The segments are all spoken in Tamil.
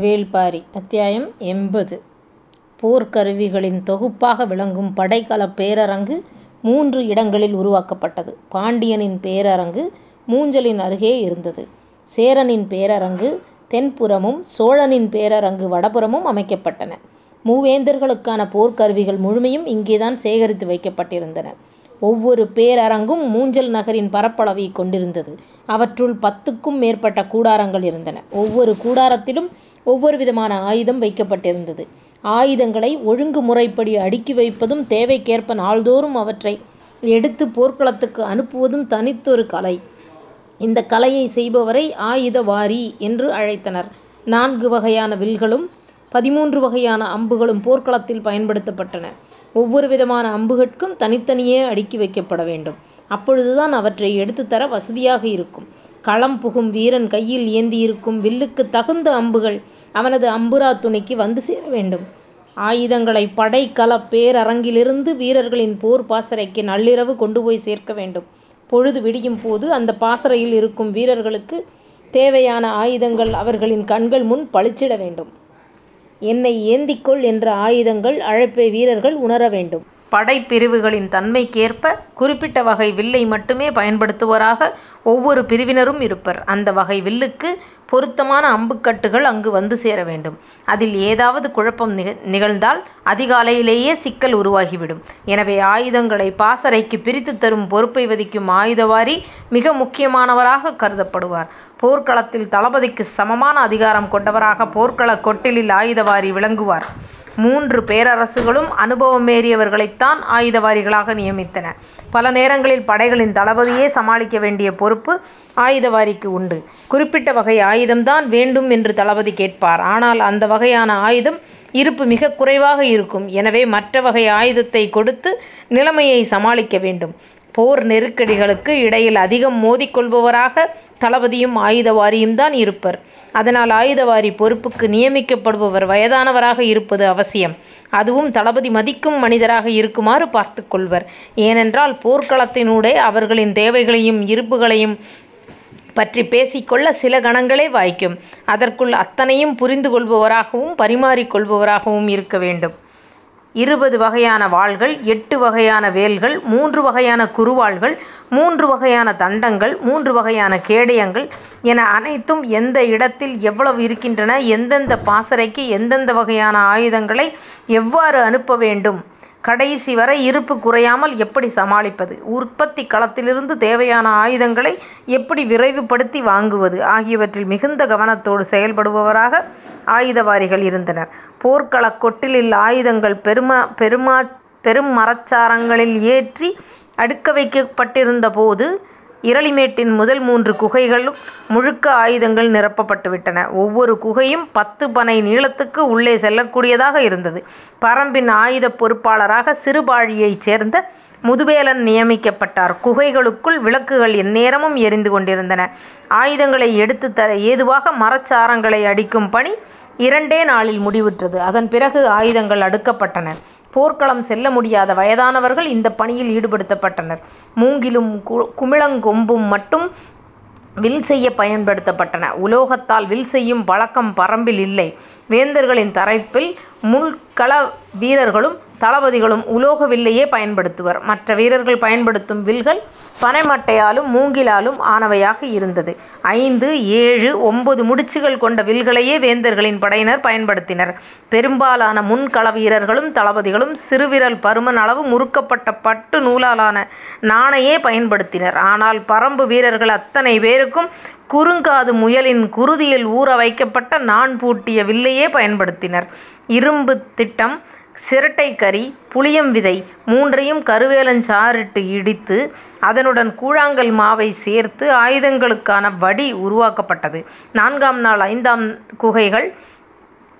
வேள்பாரி அத்தியாயம் எண்பது போர்க்கருவிகளின் தொகுப்பாக விளங்கும் படைக்கலப் பேரரங்கு மூன்று இடங்களில் உருவாக்கப்பட்டது. பாண்டியனின் பேரரங்கு மூஞ்சலின் அருகே இருந்தது. சேரனின் பேரரங்கு தென்புறமும் சோழனின் பேரரங்கு வடபுறமும் அமைக்கப்பட்டன. மூவேந்தர்களுக்கான போர்க்கருவிகள் முழுமையும் இங்கேதான் சேகரித்து வைக்கப்பட்டிருந்தன. ஒவ்வொரு பேரரங்கும் மூஞ்சல் நகரின் பரப்பளவைக் கொண்டிருந்தது. அவற்றுள் பத்துக்கும் மேற்பட்ட கூடாரங்கள் இருந்தன. ஒவ்வொரு கூடாரத்திலும் ஒவ்வொரு விதமான ஆயுதம் வைக்கப்பட்டிருந்தது. ஆயுதங்களை ஒழுங்கு முறைப்படி அடுக்கி வைப்பதும் தேவைக்கேற்ப நாள்தோறும் அவற்றை எடுத்து போர்க்களத்துக்கு அனுப்புவதும் தனித்தொரு கலை. இந்த கலையை செய்பவரை ஆயுதவாரி என்று அழைத்தனர். நான்கு வகையான வில்களும் பதிமூன்று வகையான அம்புகளும் போர்க்களத்தில் பயன்படுத்தப்பட்டன. ஒவ்வொரு விதமான அம்புகட்கும் தனித்தனியே அடுக்கி வைக்கப்பட வேண்டும். அப்பொழுதுதான் அவற்றை எடுத்துத் தர வசதியாக இருக்கும். களம் புகும் வீரன் கையில் ஏந்தியிருக்கும் வில்லுக்குத் தகுந்த அம்புகள் அவனது அம்புரா துணிக்கு வந்து சேர வேண்டும். ஆயுதங்களை படைக்கலப் பேரரங்கிலிருந்து வீரர்களின் போர் பாசறைக்கு நள்ளிரவு கொண்டு போய் சேர்க்க வேண்டும். பொழுது விடியும் போது அந்தப் பாசறையில் இருக்கும் வீரர்களுக்குத் தேவையான ஆயுதங்கள் அவர்களின் கண்கள் முன் பளிச்சிட வேண்டும். என்னை ஏந்திக்கொள் என்ற ஆயுதங்கள் அழைப்பை வீரர்கள் உணர வேண்டும். படைப்பிரிவுகளின் தன்மைக்கேற்ப குறிப்பிட்ட வகை வில்லை மட்டுமே பயன்படுத்துவோராக ஒவ்வொரு பிரிவினரும் இருப்பர். அந்த வகை வில்லுக்கு பொருத்தமான அம்புக்கட்டுகள் அங்கு வந்து சேர வேண்டும். அதில் ஏதாவது குழப்பம் நிகழ்ந்தால் அதிகாலையிலேயே சிக்கல் உருவாகிவிடும். எனவே ஆயுதங்களை பாசறைக்கு பிரித்துத் தரும் பொறுப்பை வகிக்கும் ஆயுதவாரி மிக முக்கியமானவராக கருதப்படுவார். போர்க்களத்தில் தளபதிக்கு சமமான அதிகாரம் கொண்டவராக போர்க்களக் கொட்டிலில் ஆயுதவாரி விளங்குவார். மூன்று பேரரசுகளும் அனுபவமேறியவர்களைத்தான் ஆயுதவாரிகளாக நியமித்தன. பல நேரங்களில் படைகளின் தளபதியே சமாளிக்க வேண்டிய பொறுப்பு ஆயுதவாரிக்கு உண்டு. குறிப்பிட்ட வகை ஆயுதம்தான் வேண்டும் என்று தளபதி கேட்பார். ஆனால் அந்த வகையான ஆயுதம் இருப்பு மிகக் குறைவாக இருக்கும். எனவே மற்ற வகை ஆயுதத்தை கொடுத்து நிலைமையை சமாளிக்க வேண்டும். போர் நெருக்கடிகளுக்கு இடையில் அதிகம் மோதிக்கொள்பவராக தளபதியும் ஆயுதவாரியும் தான் இருப்பர். அதனால் ஆயுதவாரி பொறுப்புக்கு நியமிக்கப்படுபவர் வயதானவராக இருப்பது அவசியம். அதுவும் தளபதி மதிக்கும் மனிதராக இருக்குமாறு பார்த்துக் கொள்வர். ஏனென்றால் போர்க்களத்தினூடே அவர்களின் தேவைகளையும் இருப்புகளையும் பற்றிப் பேசிக் கொள்ள சில கணங்களே வாய்க்கும். அதற்குள் அத்தனையும் புரிந்து கொள்பவராகவும் பரிமாறிக் கொள்பவராகவும் இருக்க வேண்டும். இருபது வகையான வாள்கள் எட்டு வகையான வேல்கள் மூன்று வகையான குறுவாள்கள் மூன்று வகையான தண்டங்கள் மூன்று வகையான கேடயங்கள் என அனைத்தும் எந்த இடத்தில் எவ்வளவு இருக்கின்றன எந்தெந்த பாசறைக்கு எந்தெந்த வகையான ஆயுதங்களை எவ்வாறு அனுப்ப வேண்டும் கடைசி வரை இருப்பு குறையாமல் எப்படி சமாளிப்பது உற்பத்தி களத்திலிருந்து தேவையான ஆயுதங்களை எப்படி விரைவுபடுத்தி வாங்குவது ஆகியவற்றில் மிகுந்த கவனத்தோடு செயல்படுபவராக ஆயுதவாரிகள் இருந்தனர். போர்க்களக் கொட்டிலில் ஆயுதங்கள் பெருமா பெருமா பெரும் மரச்சாரங்களில் ஏற்றி அடுக்க வைக்கப்பட்டிருந்தபோது இரளிமேட்டின் முதல் மூன்று குகைகளும் முழுக்க ஆயுதங்கள் நிரப்பப்பட்டுவிட்டன. ஒவ்வொரு குகையும் பத்து பனை நீளத்துக்கு உள்ளே செல்லக்கூடியதாக இருந்தது. பரம்பின் ஆயுதப் பொறுப்பாளராக சிறுபாழியைச் சேர்ந்த முதுவேலன் நியமிக்கப்பட்டார். குகைகளுக்குள் விளக்குகள் எந்நேரமும் எரிந்து கொண்டிருந்தன. ஆயுதங்களை எடுத்துத் தர ஏதுவாக மரச்சாரங்களை அடிக்கும் பணி இரண்டே நாளில் முடிவுற்றது. அதன் பிறகு ஆயுதங்கள் அடுக்கப்பட்டன. போர்க்களம் செல்ல முடியாத வயதானவர்கள் இந்த பணியில் ஈடுபடுத்தப்பட்டனர். மூங்கிலும் குமிழங்கொம்பும் மட்டும் வில் செய்ய பயன்படுத்தப்பட்டன. உலோகத்தால் வில் செய்யும் பழக்கம் பரம்பில் இல்லை. வேந்தர்களின் தரப்பில் முள்கள வீரர்களும் தளபதிகளும் உலோக வில்லையே பயன்படுத்துவர். மற்ற வீரர்கள் பயன்படுத்தும் வில்கள் பனைமட்டையாலும் மூங்கிலாலும் ஆனவையாக இருந்தது. ஐந்து ஏழு ஒன்பது முடிச்சுகள் கொண்ட வில்களையே வேந்தர்களின் படையினர் பயன்படுத்தினர். பெரும்பாலான முன்கள வீரர்களும் தளபதிகளும் சிறுவிரல் பருமன் அளவு முறுக்கப்பட்ட பட்டு நூலாலான நாணையே பயன்படுத்தினர். ஆனால் பரம்பு வீரர்கள் அத்தனை பேருக்கும் குறுங்காது முயலின் குருதியில் ஊற வைக்கப்பட்ட நாண் பூட்டிய வில்லையே பயன்படுத்தினர். இரும்புத் திட்டம் சிரட்டை கறி புளியம் விதை மூன்றையும் கருவேலஞ் சாறிட்டு இடித்து அதனுடன் கூழாங்கல் மாவை சேர்த்து ஆயுதங்களுக்கான வடி உருவாக்கப்பட்டது. நான்காம் நாள் ஐந்தாம் குகைகள்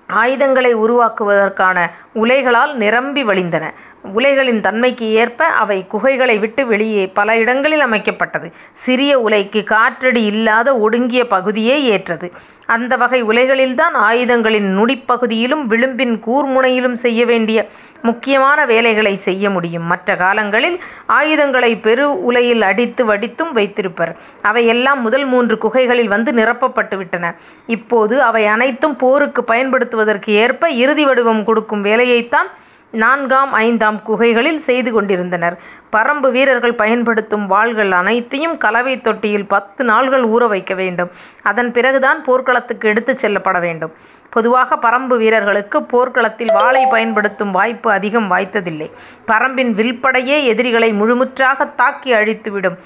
ஆயுதங்களை உருவாக்குவதற்கான உலைகளால் நிரம்பி வழிந்தன. உலைகளின் தன்மைக்கு ஏற்ப அவை குகைகளை விட்டு வெளியே பல இடங்களில் அமைக்கப்பட்டது. சிறிய உலைக்கு காற்றடி இல்லாத ஒடுங்கிய பகுதியே ஏற்றது. அந்த வகை உலைகளில்தான் ஆயுதங்களின் நுனிப்பகுதியிலும் விளிம்பின் கூர்முனையிலும் செய்ய வேண்டிய முக்கியமான வேலைகளை செய்ய முடியும். மற்ற காலங்களில் ஆயுதங்களை பெரு உலையில் அடித்து வடித்தும் வைத்திருப்பர். அவையெல்லாம் முதல் மூன்று குகைகளில் வந்து நிரப்பப்பட்டு விட்டன. இப்போது அவை அனைத்தும் போருக்கு பயன்படுத்துவதற்கு ஏற்ப இறுதி வடிவம் கொடுக்கும் வேலையைத்தான் நான்காம் ஐந்தாம் குகைகளில் செய்து கொண்டிருந்தனர். பறம்பு வீரர்கள் பயன்படுத்தும் வாள்கள் அனைத்தையும் கலவைத் தொட்டியில் பத்து நாள்கள் ஊற வைக்க வேண்டும். அதன் பிறகுதான் போர்க்களத்துக்கு எடுத்துச் செல்லப்பட வேண்டும். பொதுவாக பறம்பு வீரர்களுக்கு போர்க்களத்தில் வாளைப் பயன்படுத்தும் வாய்ப்பு அதிகம் வாய்த்ததில்லை. பறம்பின் வில்படையே எதிரிகளை முழுமுற்றாகத் தாக்கி அழித்து விடும்.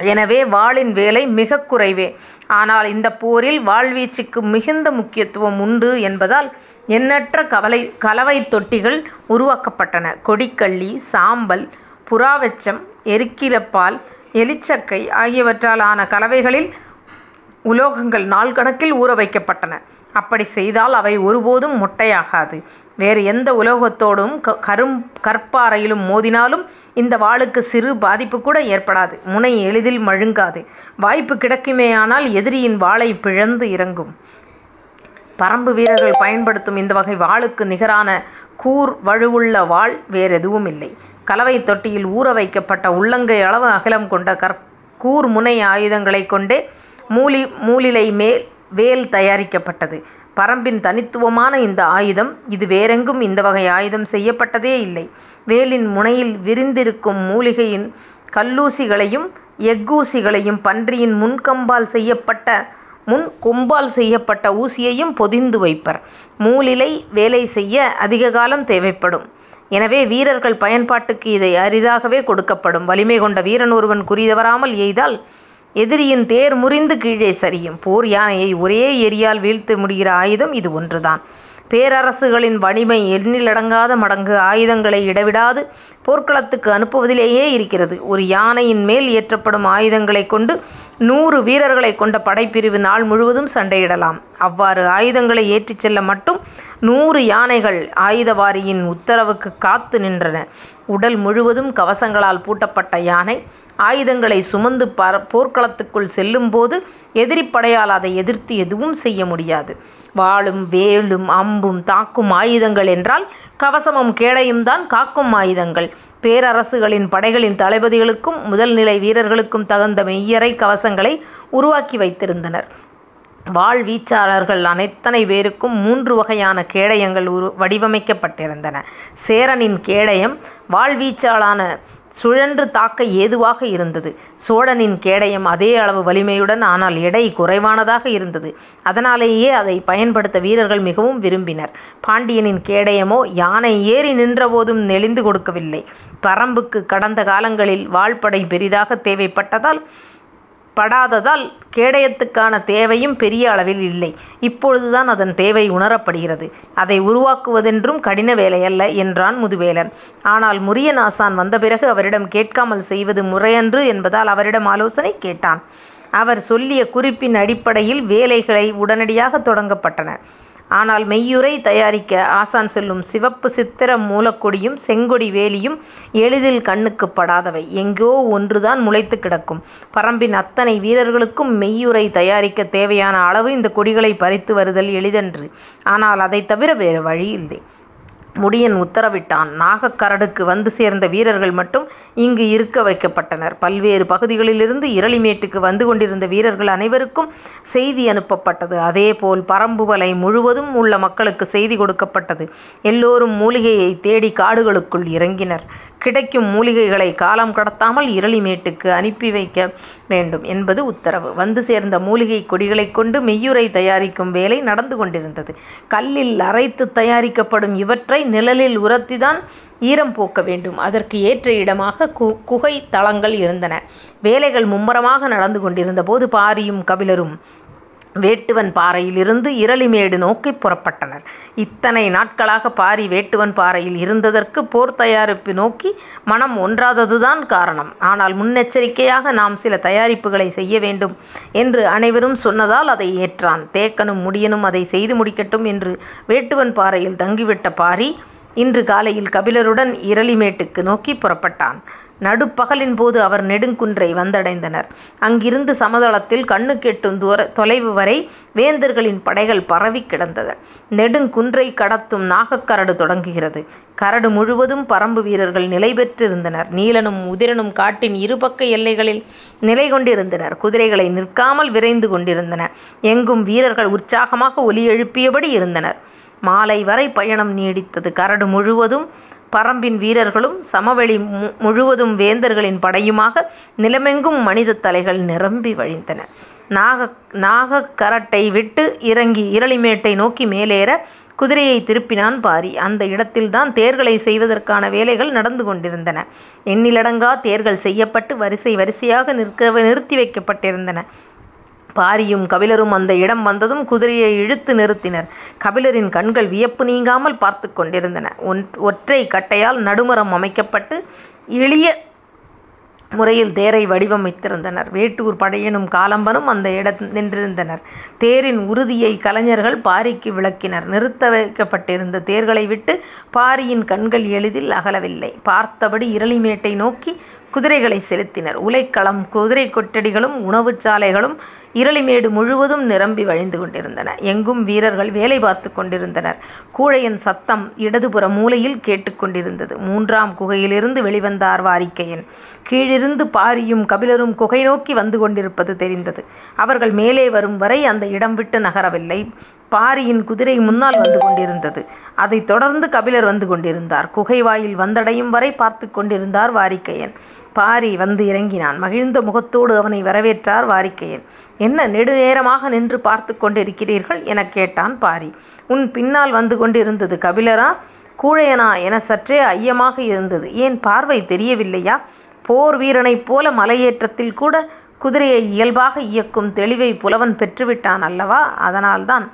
எனவே வாளின் வேலை மிகக் குறைவே. ஆனால் இந்தப் போரில் வாள்வீச்சுக்கு மிகுந்த முக்கியத்துவம் உண்டு என்பதால் எண்ணற்ற கவலை கலவைத் தொட்டிகள் உருவாக்கப்பட்டன. கொடிக்கள்ளி, சாம்பல், புறாவெச்சம், எருக்கிலப்பால், எலிச்சக்கை ஆகியவற்றால் ஆன கலவைகளில் உலோகங்கள் நாள் கணக்கில் ஊற வைக்கப்பட்டன. அப்படி செய்தால் அவை ஒருபோதும் மொட்டையாகாது. வேறு எந்த உலோகத்தோடும் கரும் கற்பாறையிலும் மோதினாலும் இந்த வாளுக்கு சிறு பாதிப்புக்கூட ஏற்படாது. முனை எளிதில் மழுங்காது. வாய்ப்பு கிடைக்குமேயானால் எதிரியின் வாளை பிளந்து இறங்கும். பறம்பு வீரர்கள் பயன்படுத்தும் இந்த வகை வாளுக்கு நிகரான கூர் வழுவுள்ள வாள் வேறெதுவும் இல்லை கலவைத் தொட்டியில் ஊற வைக்கப்பட்ட உள்ளங்கை அளவு அகலம் கொண்ட கற் கூர் முனை ஆயுதங்களைக் கொண்டே மூலி மூலிலை மேல் வேல் தயாரிக்கப்பட்டது. பறம்பின் தனித்துவமான இந்த ஆயுதம் இது வேறெங்கும் இந்த வகை ஆயுதம் செய்யப்பட்டதே இல்லை. வேலின் முனையில் விரிந்திருக்கும் மூலிகையின் கல்லூசிகளையும் எஃகூசிகளையும் பன்றியின் முன்கம்பால் செய்யப்பட்ட முன் கும்பால் செய்யப்பட்ட ஊசியையும் பொதிந்து வைப்பர். மூலிலை வேலை செய்ய அதிக காலம் தேவைப்படும். எனவே வீரர்கள் பயன்பாட்டுக்கு இதை அரிதாகவே கொடுக்கப்படும். வலிமை கொண்ட வீரன் ஒருவன் குறிதவறாமல் எய்தால் எதிரியின் தேர் முறிந்து கீழே சரியும். போர் யானையை ஒரே எரியால் வீழ்த்து முடிகிற ஆயுதம் இது ஒன்றுதான். பேரரசுகளின் வலிமை எண்ணிலடங்காத மடங்கு ஆயுதங்களை இடவிடாது போர்க்களத்துக்கு அனுப்புவதிலேயே இருக்கிறது. ஒரு யானையின் மேல் ஏற்றப்படும் ஆயுதங்களைக் கொண்டு நூறு வீரர்களைக் கொண்ட படைப்பிரிவு நாள் முழுவதும் சண்டையிடலாம். அவ்வாறு ஆயுதங்களை ஏற்றிச் செல்ல மட்டும் நூறு யானைகள் ஆயுதவாரியின் உத்தரவுக்குக் காத்து நின்றன. உடல் முழுவதும் கவசங்களால் பூட்டப்பட்ட யானை ஆயுதங்களைச் சுமந்து போர்க்களத்துக்குள் செல்லும்போது எதிரிப் படையால் அதை எதிர்த்து எதுவும் செய்ய முடியாது. வாளும் வேலும் அம்பும் தாக்கும் ஆயுதங்கள் என்றால் கவசமும் கேடயமும்தான் காக்கும் ஆயுதங்கள். பேரரசுகளின் படைகளின் தளபதிகளுக்கும் முதல் நிலை வீரர்களுக்கும் தகுந்த மெய்யறை கவசங்களை உருவாக்கி வைத்திருந்தனர். வாள் வீச்சாளர்கள் அனைத்தனை பேருக்கும் மூன்று வகையான கேடயங்கள் உரு வடிவமைக்கப்பட்டிருந்தன. சேரனின் கேடயம் வாள்வீச்சாலான சுழன்று தாக்க ஏதுவாக இருந்தது. சோழனின் கேடயம் அதே அளவு வலிமையுடன் ஆனால் எடை குறைவானதாக இருந்தது. அதனாலேயே அதைப் பயன்படுத்த வீரர்கள் மிகவும் விரும்பினர். பாண்டியனின் கேடயமோ யானை ஏறி நின்றபோதும் நெளிந்து கொடுக்கவில்லை. பரம்புக்கு கடந்த காலங்களில் வாள்படை பெரிதாகத் படாததால் கேடயத்துக்கான தேவையும் பெரிய அளவில் இல்லை. இப்பொழுதுதான் அதன் தேவை உணரப்படுகிறது. அதை உருவாக்குவதென்றும் கடின வேலையல்ல என்றான் முதுவேலன். ஆனால் முரியன் ஆசான் வந்த பிறகு அவரிடம் கேட்காமல் செய்வது முறையன்று என்பதால் அவரிடம் ஆலோசனை கேட்டான். அவர் சொல்லிய குறிப்பின் அடிப்படையில் வேலைகளை உடனடியாக தொடங்கப்பட்டன. ஆனால் மெய்யுறை தயாரிக்க ஆசான் சொல்லும் சிவப்பு சித்திர மூலக்கொடியும் செங்கொடி வேலியும் எளிதில் கண்ணுக்குப் படாதவை. எங்கோ ஒன்றுதான் முளைத்துக் கிடக்கும். பறம்பின் அத்தனை வீரர்களுக்கும் மெய்யுறை தயாரிக்கத் தேவையான அளவு இந்தக் கொடிகளைப் பறித்து வருதல் எளிதன்று. ஆனால் அதைத் தவிர வேறு வழியில்லை. முடியன் உத்தரவிட்டான். நாகக்கரடுக்கு வந்து சேர்ந்த வீரர்கள் மட்டும் இங்கு இருக்க வைக்கப்பட்டனர். பல்வேறு பகுதிகளிலிருந்து இரளிமேட்டுக்கு வந்து கொண்டிருந்த வீரர்கள் அனைவருக்கும் செய்தி அனுப்பப்பட்டது. அதேபோல் பரம்புவலை முழுவதும் உள்ள மக்களுக்கு செய்தி கொடுக்கப்பட்டது. எல்லோரும் மூலிகையைத் தேடி காடுகளுக்குள் இறங்கினர். கிடைக்கும் மூலிகைகளை காலம் கடத்தாமல் இரளிமேட்டுக்கு அனுப்பி வைக்க வேண்டும் என்பது உத்தரவு. வந்து சேர்ந்த மூலிகைக் கொடிகளைக் கொண்டு மெய்யுறை தயாரிக்கும் வேலை நடந்து கொண்டிருந்தது. கல்லில் அரைத்துத் தயாரிக்கப்படும் இவற்றை நிழலில் உரத்திதான் ஈரம் போக்க வேண்டும். அதற்கு ஏற்ற இடமாக கு குகை தளங்கள் இருந்தன. வேலைகள் மும்முரமாக நடந்து கொண்டிருந்தபோது பாரியும் கபிலரும் வேட்டுவன் பாறையிலிருந்து இரளிமேடு நோக்கிப் புறப்பட்டனர். இத்தனை நாட்களாக பாரி வேட்டுவன் பாறையில் இருந்ததற்கு போர் தயாரிப்பு நோக்கி மனம் ஒன்றாததுதான் காரணம். ஆனால் முன்னெச்சரிக்கையாக நாம் சில தயாரிப்புகளை செய்ய வேண்டும் என்று அனைவரும் சொன்னதால் அதை ஏற்றான். தேக்கனும் முடியனும் அதை செய்து முடிக்கட்டும் என்று வேட்டுவன் பாறையில் தங்கிவிட்ட பாரி இன்று காலையில் கபிலருடன் இரளிமேட்டுக்கு நோக்கி புறப்பட்டான். நடுப்பகலின் போது அவர் நெடுங்குன்றை வந்தடைந்தனர். அங்கிருந்து சமதளத்தில் கண்ணுக்கெட்டும் தொலைவு வரை வேந்தர்களின் படைகள் பரவிக் கிடந்தன. நெடுங்குன்றைக் கடத்தும் நாகக் கரடு தொடங்குகிறது. கரடு முழுவதும் பறம்பு வீரர்கள் நிலை பெற்றிருந்தனர். நீலனும் உதிரனும் காட்டின் இருபக்க எல்லைகளில் நிலை கொண்டிருந்தனர். குதிரைகளை நிற்காமல் விரைந்து கொண்டிருந்தன. எங்கும் வீரர்கள் உற்சாகமாக ஒலி எழுப்பியபடி இருந்தனர். மாலை வரை பயணம் நீடித்தது. கரடு முழுவதும் பறம்பின் வீரர்களும் சமவெளி முழுவதும் வேந்தர்களின் படையுமாக நிலமெங்கும் மனிதத் தலைகள் நிரம்பி வழிந்தன. நாகக் நாகக்கரட்டை விட்டு இறங்கி இரளிமேட்டை நோக்கி மேலேற குதிரையை திருப்பினான் பாரி. அந்த இடத்தில்தான் தேர்களை செய்வதற்கான வேலைகள் நடந்து கொண்டிருந்தன. எண்ணிலடங்கா தேர்கள் செய்யப்பட்டு வரிசை வரிசையாக நிற்க நிறுத்தி வைக்கப்பட்டிருந்தன. பாரியும் கபிலரும் அந்த இடம் வந்ததும் குதிரையை இழுத்து நிறுத்தினர். கபிலரின் கண்கள் வியப்பு நீங்காமல் பார்த்துக் கொண்டிருந்தன. ஒற்றைக் கட்டையால் நடுமரம் அமைக்கப்பட்டு எளிய முறையில் தேரை வடிவமைத்திருந்தனர். வேட்டூர் படையனும் காலம்பனும் அந்த இடம் நின்றிருந்தனர். தேரின் உறுதியை கலைஞர்கள் பாரிக்கு விளக்கினர். நிறுத்த வைக்கப்பட்டிருந்த தேர்களை விட்டு பாரியின் கண்கள் எளிதில் அகலவில்லை. பார்த்தபடி இரளிமேட்டை நோக்கி குதிரைகளை செலுத்தினர். உலைக்களம் குதிரை கொட்டடிகளும் உணவுச் சாலைகளும் இரளிமேடு முழுவதும் நிரம்பி வழிந்து கொண்டிருந்தன. எங்கும் வீரர்கள் வேலை பார்த்து கொண்டிருந்தனர். கூழையின் சத்தம் இடதுபுற மூலையில் கேட்டுக்கொண்டிருந்தது மூன்றாம் குகையிலிருந்து வெளிவந்தார் வாரிக்கையன் கீழிருந்து பாரியும் கபிலரும் குகை நோக்கி வந்து கொண்டிருப்பது தெரிந்தது. அவர்கள் மேலே வரும் வரை அந்த இடம் விட்டு நகரவில்லை. பாரியின் குதிரை முன்னால் வந்து கொண்டிருந்தது. அதைத் தொடர்ந்து கபிலர் வந்து கொண்டிருந்தார். குகை வாயில் வந்தடையும் வரை பார்த்து கொண்டிருந்தார் வாரிக்கையன் பாரி வந்து இறங்கினான். மகிழ்ந்த முகத்தோடு அவனை வரவேற்றார் வாரிக்கையன் என்ன நெடுநேரமாக நின்று பார்த்து கொண்டிருக்கிறீர்கள்? எனக் கேட்டான் பாரி. உன் பின்னால் வந்து கொண்டிருந்தது கபிலரா கூழையனா என சற்றே ஐயமாக இருந்தது. ஏன் பார்வை தெரியவில்லையா? போர் வீரனைப் போல மலையேற்றத்தில் கூட குதிரையை இயல்பாக இயக்கும் தெளிவைப் புலவன் பெற்றுவிட்டான் அல்லவா? அதனால்தான்.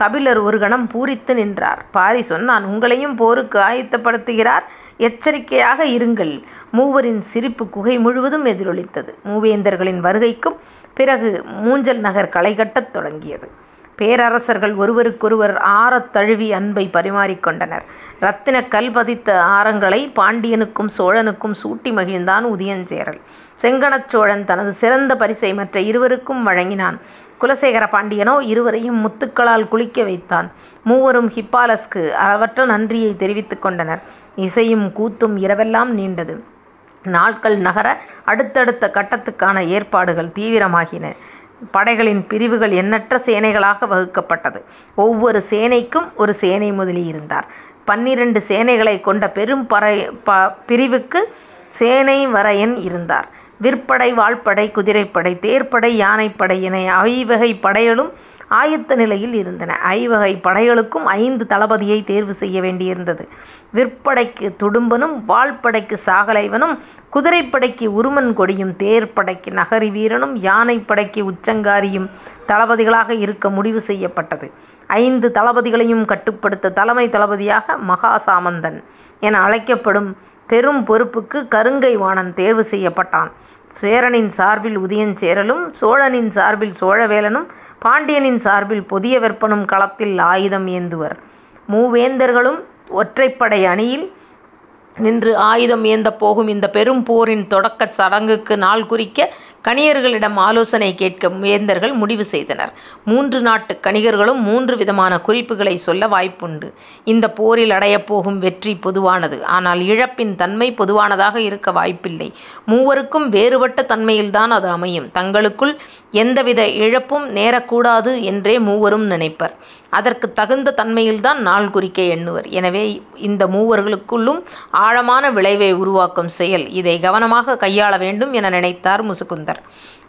கபிலர் ஒரு கணம் பூரித்து நின்றார். பாரி சொன்னான் உங்களையும் போருக்கு ஆயத்தப்படுத்துகிறார். எச்சரிக்கையாக இருங்கள். மூவரின் சிரிப்பு குகை முழுவதும் எதிரொலித்தது. மூவேந்தர்களின் வருகைக்குப் பிறகு மூஞ்சல் நகர் களைகட்டத் தொடங்கியது. பேரரசர்கள் ஒருவருக்கொருவர் ஆரத் தழுவி அன்பை பரிமாறிக் கொண்டனர். இரத்தினக் கல் பதித்த ஆரங்களை பாண்டியனுக்கும் சோழனுக்கும் சூட்டி மகிழ்ந்தான் உதயஞ்சேரல். செங்கணச் சோழன் தனது சிறந்த பரிசை மற்ற இருவருக்கும் வழங்கினான். குலசேகர பாண்டியனோ இருவரையும் முத்துக்களால் குளிக்க வைத்தான். மூவரும் ஹிப்பாலஸ்க்கு அளவற்ற நன்றியைத் தெரிவித்துக் கொண்டனர். இசையும் கூத்தும் இரவெல்லாம் நீண்டது. நாட்கள் நகர அடுத்தடுத்த கட்டத்துக்கான ஏற்பாடுகள் தீவிரமாகின. படைகளின் பிரிவுகள் எண்ணற்ற சேனைகளாக வகுக்கப்பட்டது. ஒவ்வொரு சேனைக்கும் ஒரு சேனை முதலி இருந்தார். பன்னிரண்டு சேனைகளைக் கொண்ட பெரும் பறை ப பிரிவுக்கு சேனை வரையன் இருந்தார். விற்படை வாள்படை குதிரைப்படை தேர்ப்படை யானைப்படை என ஐவகை படைகளும் ஆயத்த நிலையில் இருந்தன. ஐவகை படைகளுக்கும் ஐந்து தளபதியை தேர்வு செய்ய வேண்டியிருந்தது. விற்படைக்கு துடும்பனும் வாள்படைக்கு சாகலைவனும் குதிரைப்படைக்கு உருமன் கொடியும் தேர்ப்படைக்கு நகரி வீரனும் யானைப்படைக்கு உச்சங்காரியும் தளபதிகளாக இருக்க முடிவு செய்யப்பட்டது. ஐந்து தளபதிகளையும் கட்டுப்படுத்த தலைமைத் தளபதியாக மகாசாமந்தன் என அழைக்கப்படும் பெரும் பொறுப்புக்கு கருங்கை வாணன் தேர்வு செய்யப்பட்டான். சேரனின் சார்பில் உதயஞ்சேரலும் சோழனின் சார்பில் சோழவேலனும் பாண்டியனின் சார்பில் பொதியவெற்பனும் களத்தில் ஆயுதம் ஏந்துவர். மூவேந்தர்களும் ஒற்றைப்படை அணியில் நின்று ஆயுதம் ஏந்தப் போகும் இந்தப் பெரும் போரின் தொடக்கச் சடங்குக்கு நாள் குறிக்க கணியர்களிடம் ஆலோசனை கேட்க வேந்தர்கள் முடிவு செய்தனர். மூன்று நாட்டுக் கணிகர்களும் மூன்று விதமான குறிப்புகளைச் சொல்ல வாய்ப்புண்டு. இந்தப் போரில் அடையப்போகும் வெற்றி பொதுவானது. ஆனால் இழப்பின் தன்மை பொதுவானதாக இருக்க வாய்ப்பில்லை. மூவருக்கும் வேறுபட்ட தன்மையில்தான் அது அமையும். தங்களுக்குள் எந்தவித இழப்பும் நேரக்கூடாது என்றே மூவரும் நினைப்பர். அதற்குத் தகுந்த தன்மையில்தான் நாள் குறிக்க எண்ணுவர். எனவே இந்த மூவர்களுக்குள்ளும் ஆழமான விளைவை உருவாக்கும் செயல். இதை கவனமாகக் கையாள வேண்டும் என நினைத்தார் முசுகுந்தர்.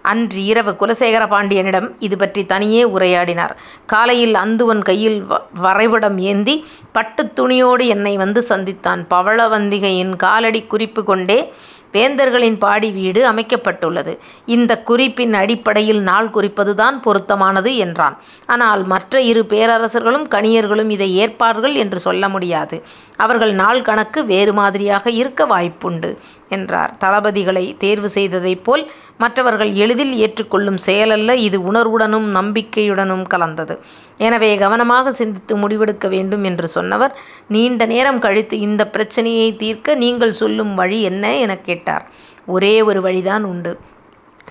அன்று இரவு குலசேகர பாண்டியனிடம் இது பற்றி தனியே உரையாடினார். காலையில் அந்துவன் கையில் வரைபடம் ஏந்தி பட்டுத் துணியோடு என்னை வந்து சந்தித்தான். பவளவந்திகையின் காலடி குறிப்பு கொண்டே வேந்தர்களின் பாடி வீடு அமைக்கப்பட்டுள்ளது. இந்தக் குறிப்பின் அடிப்படையில் நாள் குறிப்பதுதான் பொருத்தமானது என்றான். ஆனால் மற்ற இரு பேரரசர்களும் கணியர்களும் இதை ஏற்பார்கள் என்று சொல்ல முடியாது. அவர்கள் நாள் கணக்கு வேறு மாதிரியாக இருக்க வாய்ப்புண்டு என்றார். தளபதிகளைத் தேர்வு செய்ததைப் போல் மற்றவர்கள் எளிதில் ஏற்றுக் கொள்ளும் செயலல்ல இது உணர்வுடனும் நம்பிக்கையுடனும் கலந்தது. எனவே கவனமாக சிந்தித்து முடிவெடுக்க வேண்டும் என்று சொன்னவர் நீண்ட நேரம் கழித்து இந்த பிரச்சனையை தீர்க்க நீங்கள் சொல்லும் வழி என்ன எனக் கேட்டார். ஒரே ஒரு வழிதான் உண்டு.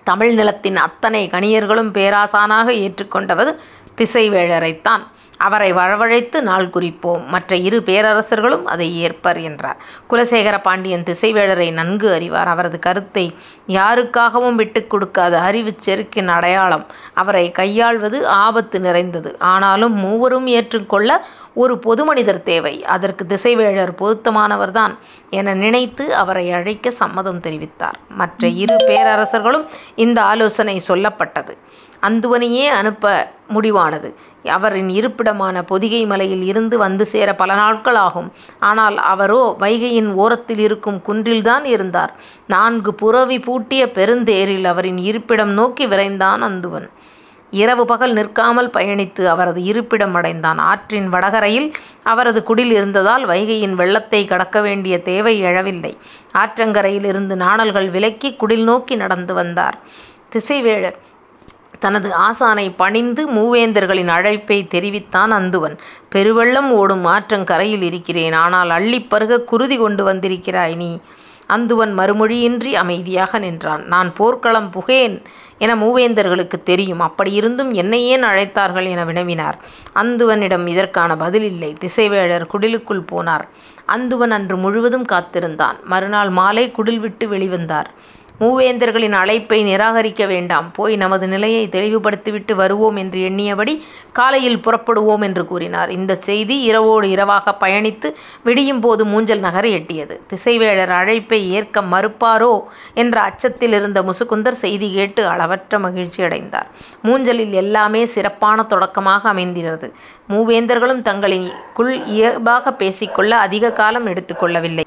தமிழ் நிலத்தின் அத்தனை கணியர்களும் பேராசானாக ஏற்றுக்கொண்டவர் திசைவேழரைத்தான். அவரை வரவழைத்து நாள் குறிப்போம். மற்ற இரு பேரரசர்களும் அதை ஏற்பர் என்றார். குலசேகர பாண்டியன் திசைவேழரை நன்கு அறிவார். அவரது கருத்தை யாருக்காகவும் விட்டுக் கொடுக்காத அறிவுச் செருக்கின் அடையாளம். அவரை கையாள்வது ஆபத்து நிறைந்தது. ஆனாலும் மூவரும் ஏற்றுக்கொள்ள ஒரு ஒரு பொதுமனிதர் தேவை. அதற்கு திசைவேழர் பொருத்தமானவர்தான் என நினைத்து அவரை அழைக்க சம்மதம் தெரிவித்தார். மற்ற இரு பேரரசர்களும் இந்த ஆலோசனை சொல்லப்பட்டது. அந்துவனையே அனுப்ப முடிவானது. அவரின் இருப்பிடமான பொதிகை மலையில் இருந்து வந்து சேர பல நாட்கள் ஆகும். ஆனால் அவரோ வைகையின் ஓரத்தில் இருக்கும் குன்றில்தான் இருந்தார். நான்கு புரவி பூட்டிய பெருந்தேரில் அவரின் இருப்பிடம் நோக்கி விரைந்தான் அந்துவன். இரவு பகல் நிற்காமல் பயணித்து அவரது இருப்பிடம் அடைந்தான். ஆற்றின் வடகரையில் அவரது குடில் இருந்ததால் வைகையின் வெள்ளத்தை கடக்க வேண்டிய தேவை எழவில்லை. ஆற்றங்கரையில் இருந்து நாணல்கள் விலக்கி குடில் நோக்கி நடந்து வந்தார் திசைவேழர். தனது ஆசானைப் பணிந்து மூவேந்தர்களின் அழைப்பைத் தெரிவித்தான் அந்துவன். பெருவெள்ளம் ஓடும் ஆற்றங்கரையில் இருக்கிறேன். ஆனால் அள்ளிப் பருகக் குருதி கொண்டு வந்திருக்கிறாய் நீ. அந்துவன் மறுமொழியின்றி அமைதியாக நின்றான். நான் போர்க்களம் புகேன் என மூவேந்தர்களுக்குத் தெரியும். அப்படியிருந்தும் என்னை ஏன் அழைத்தார்கள்? என வினவினார். அந்துவனிடம் இதற்கான பதில் இல்லை. திசைவேழர் குடிலுக்குள் போனார். அந்துவன் அன்று முழுவதும் காத்திருந்தான். மறுநாள் மாலை குடில் விட்டு வெளிவந்தார். மூவேந்தர்களின் அழைப்பை நிராகரிக்க வேண்டாம். போய் நமது நிலையை தெளிவுபடுத்திவிட்டு வருவோம் என்று எண்ணியபடி காலையில் புறப்படுவோம் என்று கூறினார். இந்தச் செய்தி இரவோடு இரவாகப் பயணித்து விடியும் போது மூஞ்சல் நகரை எட்டியது. திசைவேழர் அழைப்பை ஏற்க மறுப்பாரோ என்ற அச்சத்தில் இருந்த முசுகுந்தர் செய்தி கேட்டு அளவற்ற மகிழ்ச்சி அடைந்தார் மூஞ்சலில் எல்லாமே சிறப்பான தொடக்கமாக அமைந்திருந்தது. மூவேந்தர்களும் தங்களுக்குள் இயல்பாகப் இயல்பாக பேசிக்கொள்ள அதிக காலம் எடுத்துக்கொள்ளவில்லை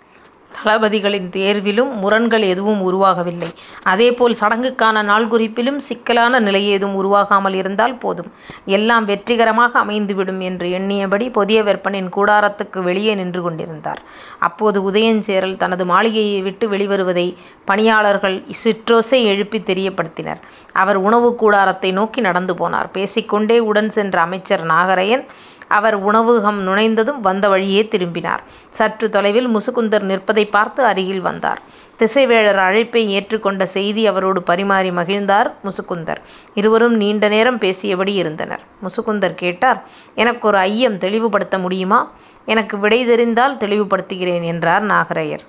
தளபதிகளின் தேர்விலும் முரண்கள் எதுவும் உருவாகவில்லை. அதேபோல் சடங்குக்கான நாள் குறிப்பிலும் சிக்கலான ஏதும் உருவாகாமல் இருந்தால் போதும். எல்லாம் வெற்றிகரமாக அமைந்துவிடும் என்று எண்ணியபடி பொதியவெற்பனின் கூடாரத்துக்கு வெளியே நின்று கொண்டிருந்தார். அப்போது உதயஞ்சேரல் தனது மாளிகையை விட்டு வெளிவருவதை பணியாளர்கள் சிற்றோசை எழுப்பித் தெரியப்படுத்தினர். அவர் உணவுக் கூடாரத்தை நோக்கி நடந்து போனார். பேசிக்கொண்டே உடன் சென்ற அமைச்சர் நாகரையன் அவர் உணவகம் நுழைந்ததும் வந்த வழியே திரும்பினார். சற்று தொலைவில் முசுகுந்தர் நிற்பதைப் பார்த்து அருகில் வந்தார். திசைவேழர் அழைப்பை ஏற்றுக்கொண்ட செய்தி அவரோடு பரிமாறி மகிழ்ந்தார் முசுகுந்தர். இருவரும் நீண்ட நேரம் பேசியபடி இருந்தனர். முசுகுந்தர் கேட்டார் எனக்கொரு ஐயம் தெளிவுபடுத்த முடியுமா? எனக்கு விடை தெரிந்தால் தெளிவுபடுத்துகிறேன் என்றார் நாகரையர்.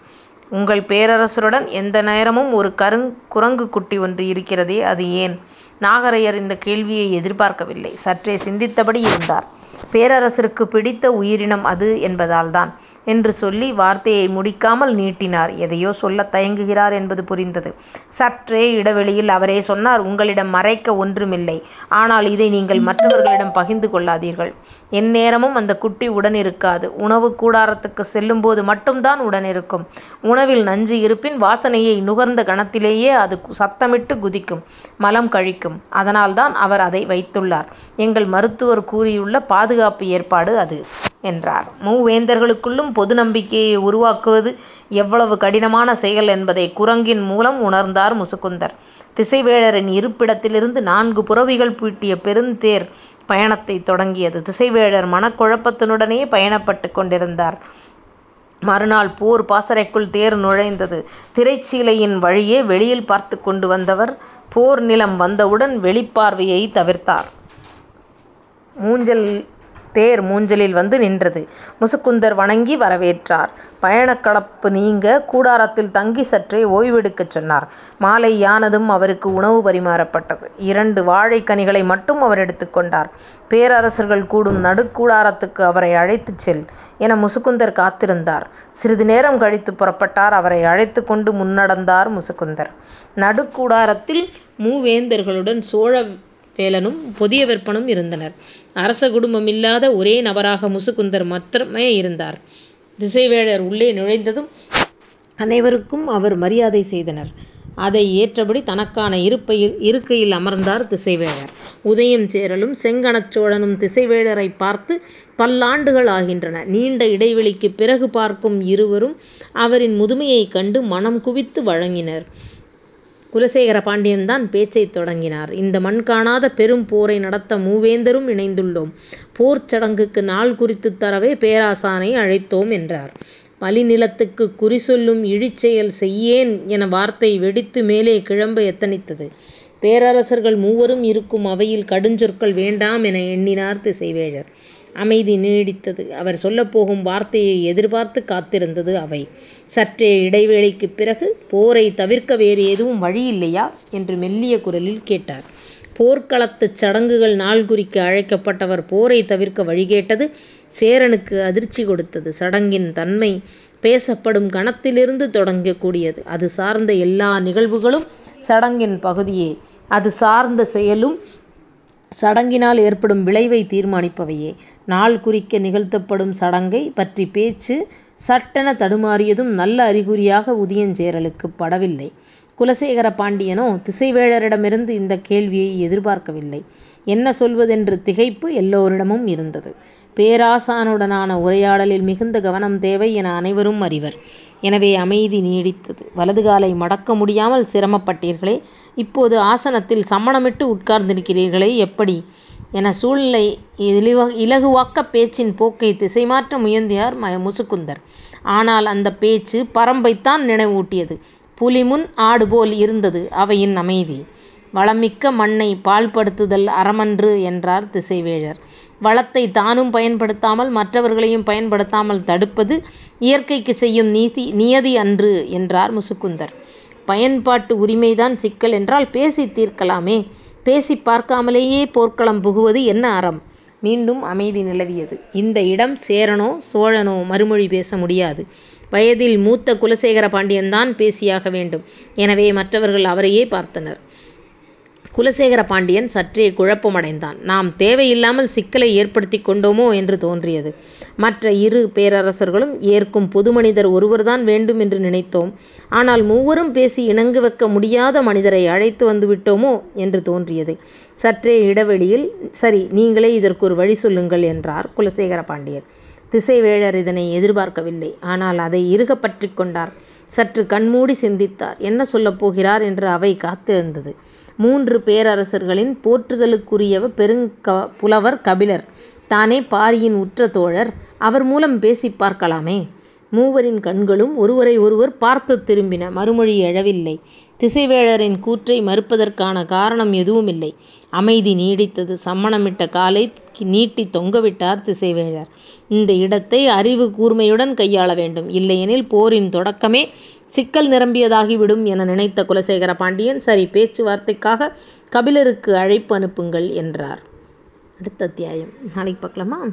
உங்கள் பேரரசருடன் எந்த நேரமும் ஒரு குரங்குக் குட்டி ஒன்று இருக்கிறதே அது ஏன்? நாகரையர் இந்தக் கேள்வியை எதிர்பார்க்கவில்லை. சற்றே சிந்தித்தபடி இருந்தார். பேரரசருக்குப் பிடித்த உயிரினம் அது என்பதால்தான். என்று சொல்லி வார்த்தையை முடிக்காமல் நீட்டினார். எதையோ சொல்லத் தயங்குகிறார் என்பது புரிந்தது. சற்றே இடைவெளியில் அவரே சொன்னார் உங்களிடம் மறைக்க ஒன்றுமில்லை. ஆனால் இதை நீங்கள் மற்றவர்களிடம் பகிர்ந்து கொள்ளாதீர்கள். எந்நேரமும் அந்த குட்டி உடன் இருக்காது உணவு கூடாரத்துக்கு செல்லும்போது மட்டும்தான் உடனிருக்கும். உணவில் நஞ்சு இருப்பின் வாசனையை நுகர்ந்த கணத்திலேயே அது சத்தமிட்டு குதிக்கும். மலம் கழிக்கும். அதனால்தான் அவர் அதை வைத்துள்ளார். எங்கள் மருத்துவர் கூறியுள்ள பாதுகாப்பு ஏற்பாடு அது என்றார். மூவேந்தர்களுக்குள்ளும் பொது நம்பிக்கையை உருவாக்குவது எவ்வளவு கடினமான செயல் என்பதை குரங்கின் மூலம் உணர்ந்தார் முசுகுந்தர். திசைவேழரின் இருப்பிடத்திலிருந்து நான்கு புரவிகள் பூட்டிய பெருந்தேர் பயணத்தைத் தொடங்கியது. திசைவேழர் மனக்குழப்பத்துடனே பயணப்பட்டுக் கொண்டிருந்தார். மறுநாள் போர் பாசறைக்குள் தேர் நுழைந்தது. திரைச்சீலையின் வழியே வெளியில் பார்த்துக் கொண்டு வந்தவர் போர் நிலம் வந்தவுடன் வெளிப்பார்வையைத் தவிர்த்தார். மூஞ்சல் தேர் மூஞ்சலில் வந்து நின்றது. முசுகுந்தர் வணங்கி வரவேற்றார். பயணக் களைப்பு நீங்க கூடாரத்தில் தங்கி சற்றே ஓய்வெடுக்கச் சொன்னார். மாலையானதும் அவருக்கு உணவு பரிமாறப்பட்டது. இரண்டு வாழைக் கனிகளை மட்டும் அவர் எடுத்துக் கொண்டார். பேரரசர்கள் கூடும் நடுக்கூடாரத்துக்கு அவரை அழைத்துச் செல் என முசுகுந்தர் காத்திருந்தார். சிறிது நேரம் கழித்துப் புறப்பட்டார். அவரை அழைத்துக் கொண்டு முன்னடந்தார் முசுகுந்தர். நடுக்கூடாரத்தில் மூவேந்தர்களுடன் சோழ வேலனும் பொதிய விற்பனும் இருந்தனர். அரச குடும்பமில்லாத ஒரே நபராக முசுகுந்தர் மாத்திரமே இருந்தார். திசைவேழர் உள்ளே நுழைந்ததும் அனைவருக்கும் அவர் மரியாதை செய்தனர். அதை ஏற்றபடி தனக்கான இருக்கையில் அமர்ந்தார் திசைவேழர். உதயஞ்சேரலும் செங்கணச் சோழனும் திசைவேழரைப் பார்த்து பல்லாண்டுகள் ஆகின்றன. நீண்ட இடைவெளிக்குப் பிறகு பார்க்கும் இருவரும் அவரின் முதுமையைக் கண்டு மனம் குவித்து வழங்கினர் குலசேகர பாண்டியன் தான் பேச்சைத் தொடங்கினார். இந்த மண் காணாத பெரும் போரை நடத்த மூவேந்தரும் இணைந்துள்ளோம். போர்ச் சடங்குக்கு நாள் குறித்துத் தரவே பேராசானை அழைத்தோம் என்றார். மலிநிலத்துக்குக் குறி சொல்லும் இழிச்செயல் செய்யேன் என வார்த்தை வெடித்து மேலே கிளம்ப எத்தனித்தது. பேரரசர்கள் மூவரும் இருக்கும் அவையில் கடுஞ்சொற்கள் வேண்டாம் என எண்ணினார் திசைவேழர். அமைதி நீடித்தது. அவர் சொல்லப்போகும் வார்த்தையை எதிர்பார்த்துக் காத்திருந்தது அவை. சற்றே இடைவேளைக்குப் பிறகு போரைத் தவிர்க்க வேறு எதுவும் வழியில்லையா? என்று மெல்லிய குரலில் கேட்டார். போர்க்களத்துச் சடங்குகள் நாள் குறிக்க அழைக்கப்பட்டவர் போரைத் தவிர்க்க வழி கேட்டது சேரனுக்கு அதிர்ச்சி கொடுத்தது. சடங்கின் தன்மை பேசப்படும் கணத்திலிருந்து தொடங்கக்கூடியது அது சார்ந்த எல்லா நிகழ்வுகளும் சடங்கின் பகுதியே. அது சார்ந்த செயலும் சடங்கினால் ஏற்படும் விளைவை தீர்மானிப்பவையே. நாள் குறிக்க நிகழ்த்தப்படும் சடங்கைப் பற்றி பேச்சு சட்டெனத் தடுமாறியதும் நல்ல அறிகுறியாக உதயஞ்சேரலுக்குப் படவில்லை. குலசேகர பாண்டியனோ திசைவேழரிடமிருந்து இந்தக் கேள்வியை எதிர்பார்க்கவில்லை. என்ன சொல்வதென்று திகைப்பு எல்லோரிடமும் இருந்தது. பேராசானுடனான உரையாடலில் மிகுந்த கவனம் தேவை என அனைவரும் அறிவர். எனவே அமைதி நீடித்தது. வலதுகாலை மடக்க முடியாமல் சிரமப்பட்டீர்களே. இப்போது ஆசனத்தில் சம்மணமிட்டு உட்கார்ந்திருக்கிறீர்களே எப்படி? என சூழ்நிலை இலகுவாக்க பேச்சின் போக்கை திசைமாற்ற முயன்றார் முசுக்குந்தர் ஆனால் அந்த பேச்சு பரம்பைத்தான் நினைவூட்டியது. புலிமுன் ஆடுபோல் இருந்தது அவையின் அமைதி. வளமிக்க மண்ணை பாழ்படுத்துதல் அறமன்று என்றார் திசைவேழர். வளத்தை தானும் பயன்படுத்தாமல் மற்றவர்களையும் பயன்படுத்தாமல் தடுப்பது இயற்கைக்கு செய்யும் நீதி நியதி அன்று என்றார் முசுகுந்தர். பயன்பாட்டு உரிமைதான் சிக்கல் என்றால் பேசி தீர்க்கலாமே. பேசிப் பார்க்காமலேயே போர்க்களம் புகுவது என்ன அறம்? மீண்டும் அமைதி நிலவியது. இந்த இடம் சேரனோ சோழனோ மறுமொழி பேச முடியாது. வயதில் மூத்த குலசேகர பாண்டியன்தான் பேசியாக வேண்டும். எனவே மற்றவர்கள் அவரையே பார்த்தனர். குலசேகர பாண்டியன் சற்றே குழப்பமடைந்தான். நாம் தேவையில்லாமல் சிக்கலை ஏற்படுத்தி கொண்டோமோ என்று தோன்றியது. மற்ற இரு பேரரசர்களும் ஏற்கும் பொது மனிதர் ஒருவர்தான் வேண்டும் என்று நினைத்தோம். ஆனால் மூவரும் பேசி இணங்கு வைக்க முடியாத மனிதரை அழைத்து வந்துவிட்டோமோ என்று தோன்றியது. சற்றே இடைவெளியில் சரி நீங்களே இதற்கு ஒரு வழி சொல்லுங்கள் என்றார் குலசேகர பாண்டியன். திசைவேழர் இதனை எதிர்பார்க்கவில்லை. ஆனால் அதை இறுகப் பற்றிக் கொண்டார். சற்று கண்மூடி சிந்தித்தார். என்ன சொல்லப் போகிறார் என்று அவை காத்திருந்தது. மூன்று பேரரசர்களின் போற்றுதலுக்குரிய பெரும்புலவர் கபிலர். தானே பாரியின் உற்ற தோழர். அவர் மூலம் பேசிப் பார்க்கலாமே. மூவரின் கண்களும் ஒருவரை ஒருவர் பார்த்துத் திரும்பின. மறுமொழி எழவில்லை. திசைவேழரின் கூற்றை மறுப்பதற்கான காரணம் எதுவுமில்லை. அமைதி நீடித்தது. சம்மணமிட்ட காலை நீட்டித் தொங்கவிட்டார் திசைவேழர். இந்த இடத்தை அறிவு கூர்மையுடன் கையாள வேண்டும். இல்லையெனில் போரின் தொடக்கமே சிக்கல் நிரம்பியதாகிவிடும் என நினைத்த குலசேகர பாண்டியன் சரி பேச்சு வார்த்தைக்காக கபிலருக்கு அழைப்பு அனுப்புங்கள் என்றார். அடுத்த அத்தியாயம் நாளைக்கு பார்க்கலாமா?